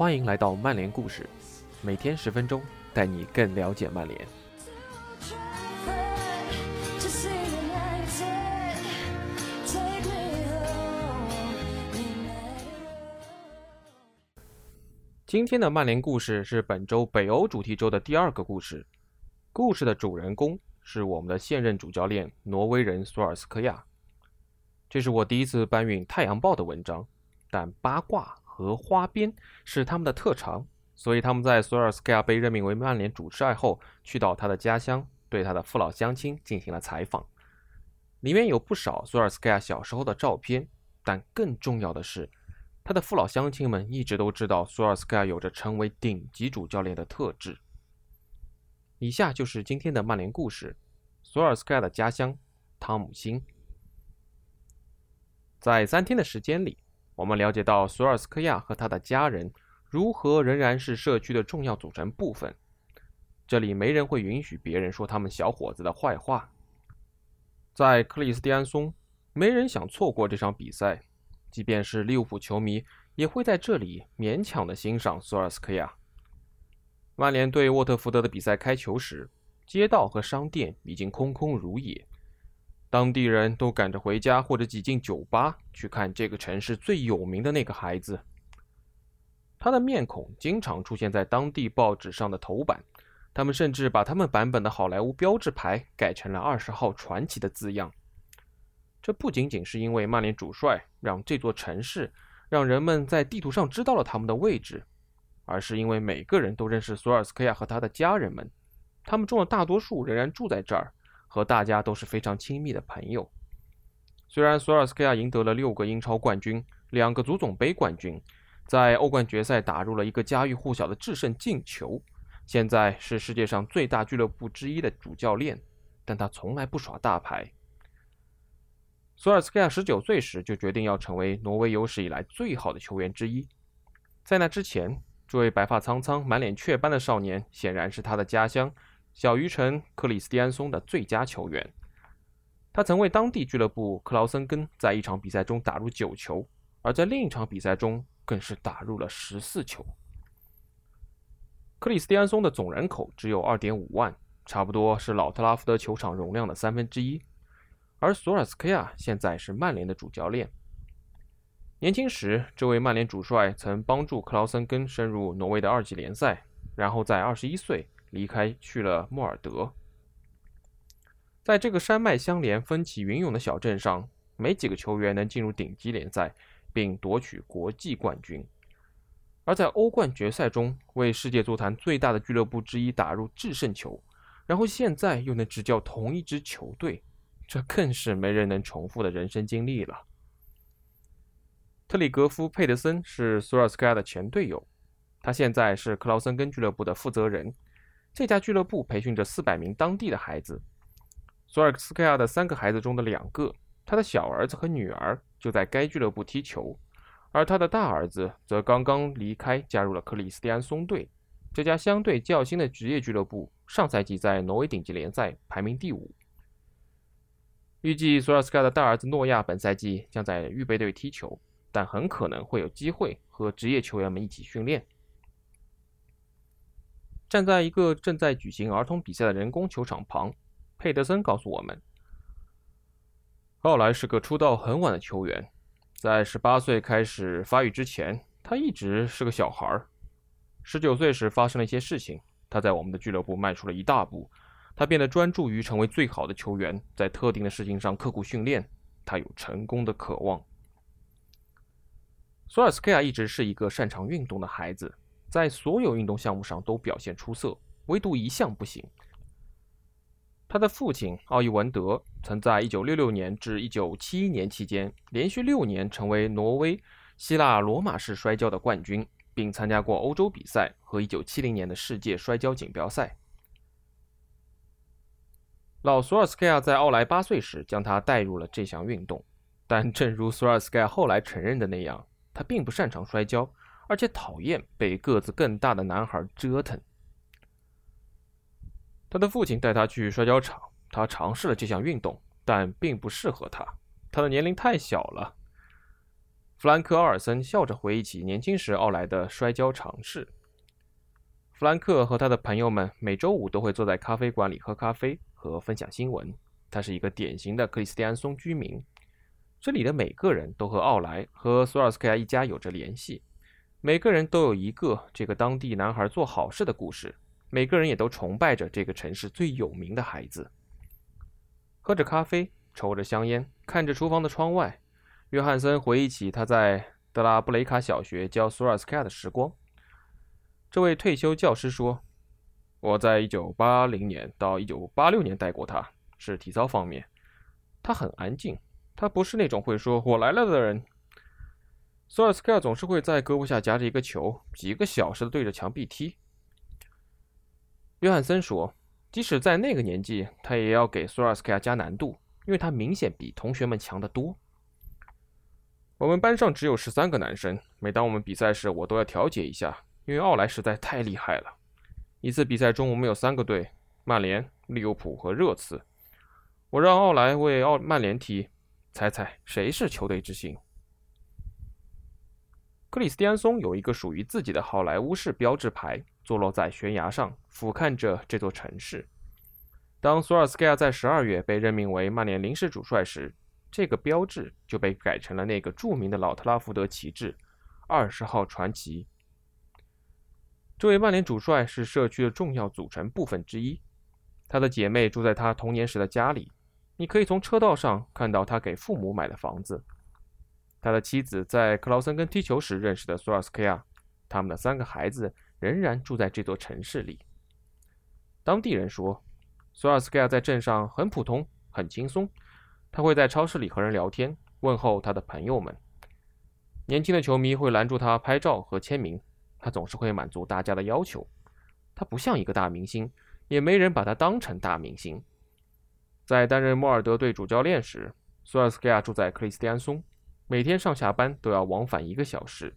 欢迎来到曼联故事，每天十分钟，带你更了解曼联。今天的曼联故事是本周北欧主题周的第二个故事。故事的主人公是我们的现任主教练挪威人索尔斯克亚。这是我第一次搬运《太阳报》的文章，但八卦和花边是他们的特长，所以他们在索尔斯克亚被任命为曼联主帅后，去到他的家乡，对他的父老乡亲进行了采访。里面有不少索尔斯克亚小时候的照片，但更重要的是。他的父老乡亲们一直都知道索尔斯克亚有着成为顶级主教练的特质。以下就是今天的曼联故事：索尔斯克亚的家乡汤姆辛。在三天的时间里，我们了解到索尔斯克亚和他的家人如何仍然是社区的重要组成部分。这里没人会允许别人说他们小伙子的坏话。在克里斯蒂安松，没人想错过这场比赛。即便是利物浦球迷，也会在这里勉强的欣赏索尔斯克亚。曼联对沃特福德的比赛开球时，街道和商店已经空空如也，当地人都赶着回家或者挤进酒吧去看这个城市最有名的那个孩子。他的面孔经常出现在当地报纸上的头版，他们甚至把他们版本的好莱坞标志牌改成了“二十号传奇”的字样。这不仅仅是因为曼联主帅让这座城市让人们在地图上知道了他们的位置，而是因为每个人都认识索尔斯克亚和他的家人们，他们中的大多数仍然住在这儿，和大家都是非常亲密的朋友。虽然索尔斯克亚赢得了六个英超冠军、两个足总杯冠军，在欧冠决赛打入了一个家喻户晓的制胜进球，现在是世界上最大俱乐部之一的主教练，但他从来不耍大牌。索尔斯克亚十九岁时就决定要成为挪威有史以来最好的球员之一。在那之前，这位白发苍苍、满脸雀斑的少年显然是他的家乡小鱼城克里斯蒂安松的最佳球员。他曾为当地俱乐部克劳森根在一场比赛中打入九球，而在另一场比赛中更是打入了十四球。克里斯蒂安松的总人口只有二点五万，差不多是老特拉福德球场容量的三分之一。而索尔斯克亚现在是曼联的主教练。年轻时，这位曼联主帅曾帮助克劳森根升入挪威的二级联赛，然后在二十一岁离开去了莫尔德。在这个山脉相连、风起云涌的小镇上，没几个球员能进入顶级联赛并夺取国际冠军。而在欧冠决赛中，为世界足坛最大的俱乐部之一打入制胜球，然后现在又能执教同一支球队。这更是没人能重复的人生经历了。特里格夫·佩德森是索尔斯克亚的前队友，他现在是克劳森根俱乐部的负责人。这家俱乐部培训着四百名当地的孩子。索尔斯克亚的三个孩子中的两个，他的小儿子和女儿就在该俱乐部踢球，而他的大儿子则刚刚离开，加入了克里斯蒂安松队，这家相对较新的职业俱乐部。上赛季在挪威顶级联赛排名第五。预计索尔斯克亚的大儿子诺亚本赛季将在预备队踢球，但很可能会有机会和职业球员们一起训练。站在一个正在举行儿童比赛的人工球场旁，佩德森告诉我们：“奥莱是个出道很晚的球员，在十八岁开始发育之前，他一直是个小孩儿。十九岁时发生了一些事情，他在我们的俱乐部迈出了一大步。”他变得专注于成为最好的球员，在特定的事情上刻苦训练。他有成功的渴望。索尔斯克亚一直是一个擅长运动的孩子，在所有运动项目上都表现出色，唯独一项不行。他的父亲奥伊文德曾在1966年至1971年期间连续六年成为挪威、希腊、罗马式摔跤的冠军，并参加过欧洲比赛和1970年的世界摔跤锦标赛。老索尔斯克亚在奥莱八岁时将他带入了这项运动，但正如索尔斯克亚后来承认的那样，他并不擅长摔跤，而且讨厌被个子更大的男孩折腾。他的父亲带他去摔跤场，他尝试了这项运动，但并不适合他，他的年龄太小了。弗兰克·奥尔森笑着回忆起年轻时奥莱的摔跤尝试。弗兰克和他的朋友们每周五都会坐在咖啡馆里喝咖啡和分享新闻。他是一个典型的克里斯蒂安松居民。这里的每个人都和奥莱和索尔斯克亚一家有着联系。每个人都有一个这个当地男孩做好事的故事。每个人也都崇拜着这个城市最有名的孩子。喝着咖啡，抽着香烟，看着厨房的窗外。约翰森回忆起他在德拉布雷卡小学教索尔斯克亚的时光。这位退休教师说：“我在1980年到1986年带过他，是体操方面。他很安静，他不是那种会说‘我来了’的人。索尔斯克亚总是会在胳膊下夹着一个球，几个小时的对着墙壁踢。”约翰森说：“即使在那个年纪，他也要给索尔斯克亚加难度，因为他明显比同学们强得多。”我们班上只有十三个男生。每当我们比赛时，我都要调节一下，因为奥莱实在太厉害了。一次比赛中，我们有三个队：曼联、利物浦和热刺。我让奥莱为奥曼联踢。猜猜谁是球队之星？克里斯蒂安松有一个属于自己的好莱坞式标志牌，坐落在悬崖上，俯瞰着这座城市。当索尔斯克亚在十二月被任命为曼联临时主帅时，这个标志就被改成了那个著名的老特拉福德旗帜——二十号传奇。这位曼联主帅是社区的重要组成部分之一。他的姐妹住在他童年时的家里，你可以从车道上看到他给父母买的房子。他的妻子在克劳森根踢球时认识的索尔斯克亚，他们的三个孩子仍然住在这座城市里。当地人说，索尔斯克亚在镇上很普通，很轻松。他会在超市里和人聊天，问候他的朋友们。年轻的球迷会拦住他拍照和签名，他总是会满足大家的要求。他不像一个大明星，也没人把他当成大明星。在担任莫尔德队主教练时，索尔斯克亚住在克里斯蒂安松，每天上下班都要往返一个小时。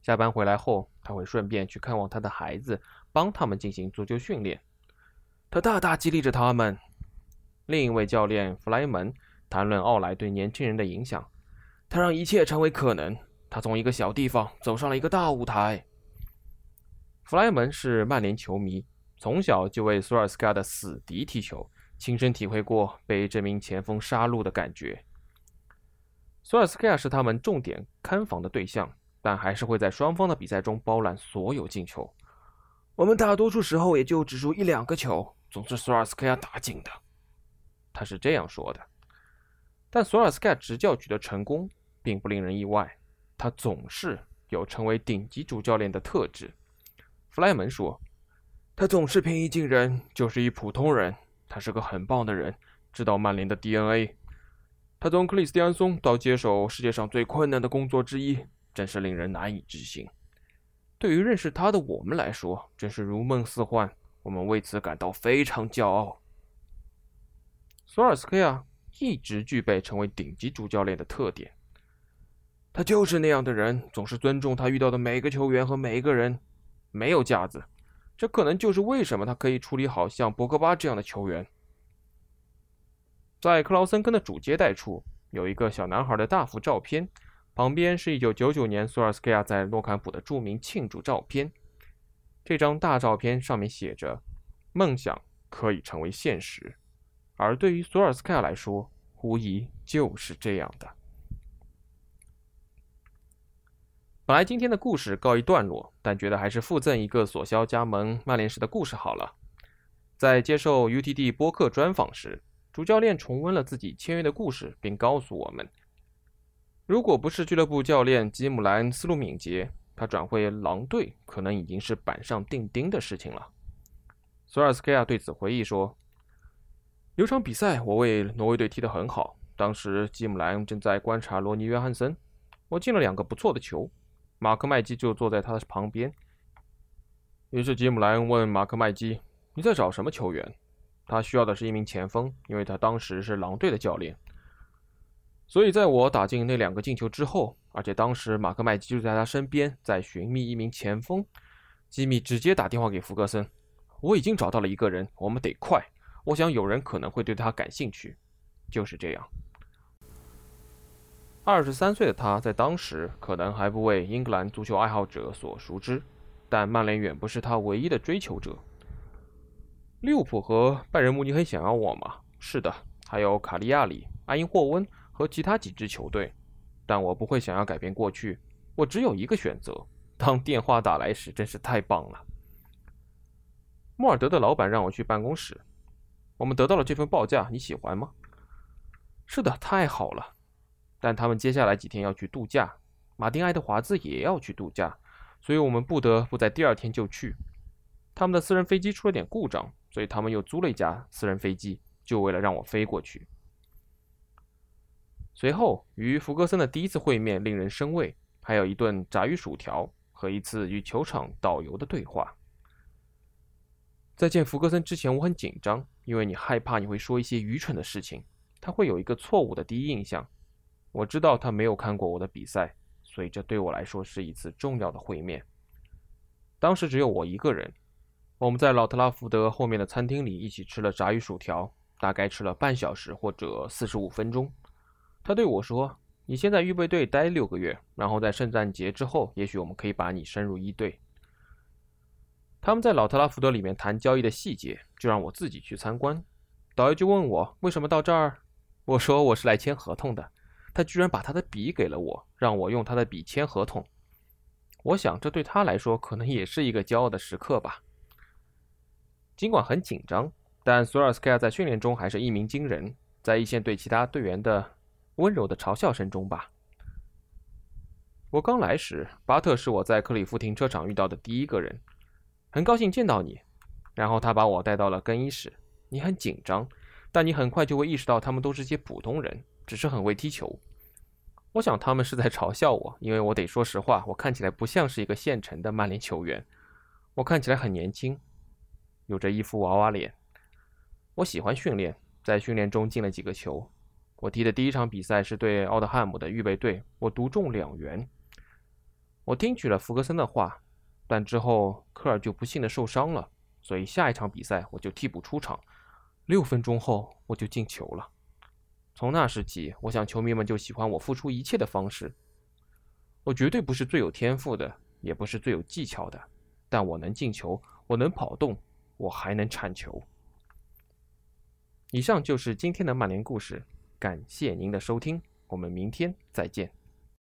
下班回来后，他会顺便去看望他的孩子，帮他们进行足球训练。他大大激励着他们。另一位教练弗莱门谈论奥莱对年轻人的影响，他让一切成为可能。他从一个小地方走上了一个大舞台。弗莱门是曼联球迷，从小就为索尔斯克亚的死敌踢球，亲身体会过被这名前锋杀戮的感觉。索尔斯克亚是他们重点看防的对象，但还是会在双方的比赛中包揽所有进球。我们大多数时候也就只输一两个球，总是索尔斯克亚打进的。他是这样说的，但索尔斯克亚执教取得成功并不令人意外。他总是有成为顶级主教练的特质。弗莱门说：“他总是平易近人，就是一普通人。他是个很棒的人，知道曼联的 DNA。他从克里斯蒂安松到接手世界上最困难的工作之一，真是令人难以置信。对于认识他的我们来说，真是如梦似幻。我们为此感到非常骄傲。”索尔斯克亚一直具备成为顶级主教练的特点。他就是那样的人，总是尊重他遇到的每个球员和每一个人，没有架子。这可能就是为什么他可以处理好像博格巴这样的球员。在克劳森根的主接待处有一个小男孩的大幅照片，旁边是一九九九年索尔斯克亚在诺坎普的著名庆祝照片。这张大照片上面写着：“梦想可以成为现实。”而对于索尔斯克亚来说，无疑就是这样的。本来今天的故事告一段落，但觉得还是附赠一个索肖加盟曼联时的故事好了。在接受 UTD 播客专访时，主教练重温了自己签约的故事，并告诉我们：如果不是俱乐部教练吉姆莱恩思路敏捷，他转会狼队可能已经是板上钉钉的事情了。索尔斯克亚对此回忆说。有场比赛，我为挪威队踢得很好。当时吉姆莱恩正在观察罗尼·约翰森，我进了两个不错的球，马克·麦基就坐在他的旁边。于是吉姆莱恩问马克·麦基：“你在找什么球员？”他需要的是一名前锋，因为他当时是狼队的教练。所以在我打进那两个进球之后，而且当时马克·麦基就在他身边，在寻觅一名前锋，吉米直接打电话给福格森：“我已经找到了一个人，我们得快。”我想有人可能会对他感兴趣，就是这样。二十三岁的他在当时可能还不为英格兰足球爱好者所熟知，但曼联远不是他唯一的追求者。利物浦和拜仁慕尼黑想要我吗？是的，还有卡利亚里、埃因霍温和其他几支球队。但我不会想要改变过去，我只有一个选择。当电话打来时，真是太棒了。莫尔德的老板让我去办公室。我们得到了这份报价，你喜欢吗？是的，太好了。但他们接下来几天要去度假，马丁·爱德华兹也要去度假，所以我们不得不在第二天就去。他们的私人飞机出了点故障，所以他们又租了一架私人飞机，就为了让我飞过去。随后与福格森的第一次会面令人生畏，还有一顿炸鱼薯条和一次与球场导游的对话。在见福格森之前，我很紧张，因为你害怕你会说一些愚蠢的事情，他会有一个错误的第一印象。我知道他没有看过我的比赛，所以这对我来说是一次重要的会面。当时只有我一个人，我们在老特拉福德后面的餐厅里一起吃了炸鱼薯条，大概吃了半小时或者四十五分钟。他对我说：“你先在预备队待六个月，然后在圣诞节之后，也许我们可以把你升入一队。”他们在老特拉福德里面谈交易的细节，就让我自己去参观。导游就问我为什么到这儿，我说我是来签合同的。他居然把他的笔给了我，让我用他的笔签合同。我想，这对他来说可能也是一个骄傲的时刻吧。尽管很紧张，但索尔斯克亚在训练中还是一鸣惊人，在一线对其他队员的温柔的嘲笑声中吧。我刚来时，巴特是我在克里夫停车场遇到的第一个人。很高兴见到你。然后他把我带到了更衣室。你很紧张，但你很快就会意识到他们都是些普通人。只是很会踢球，我想他们是在嘲笑我，因为我得说实话，我看起来不像是一个现成的曼联球员，我看起来很年轻，有着一副娃娃脸。我喜欢训练，在训练中进了几个球。我踢的第一场比赛是对奥德汉姆的预备队，我独中两元。我听取了福格森的话，但之后科尔就不幸的受伤了，所以下一场比赛我就替补出场，六分钟后我就进球了。从那时起，我想球迷们就喜欢我付出一切的方式。我绝对不是最有天赋的，也不是最有技巧的，但我能进球，我能跑动，我还能铲球。以上就是今天的曼联故事，感谢您的收听，我们明天再见。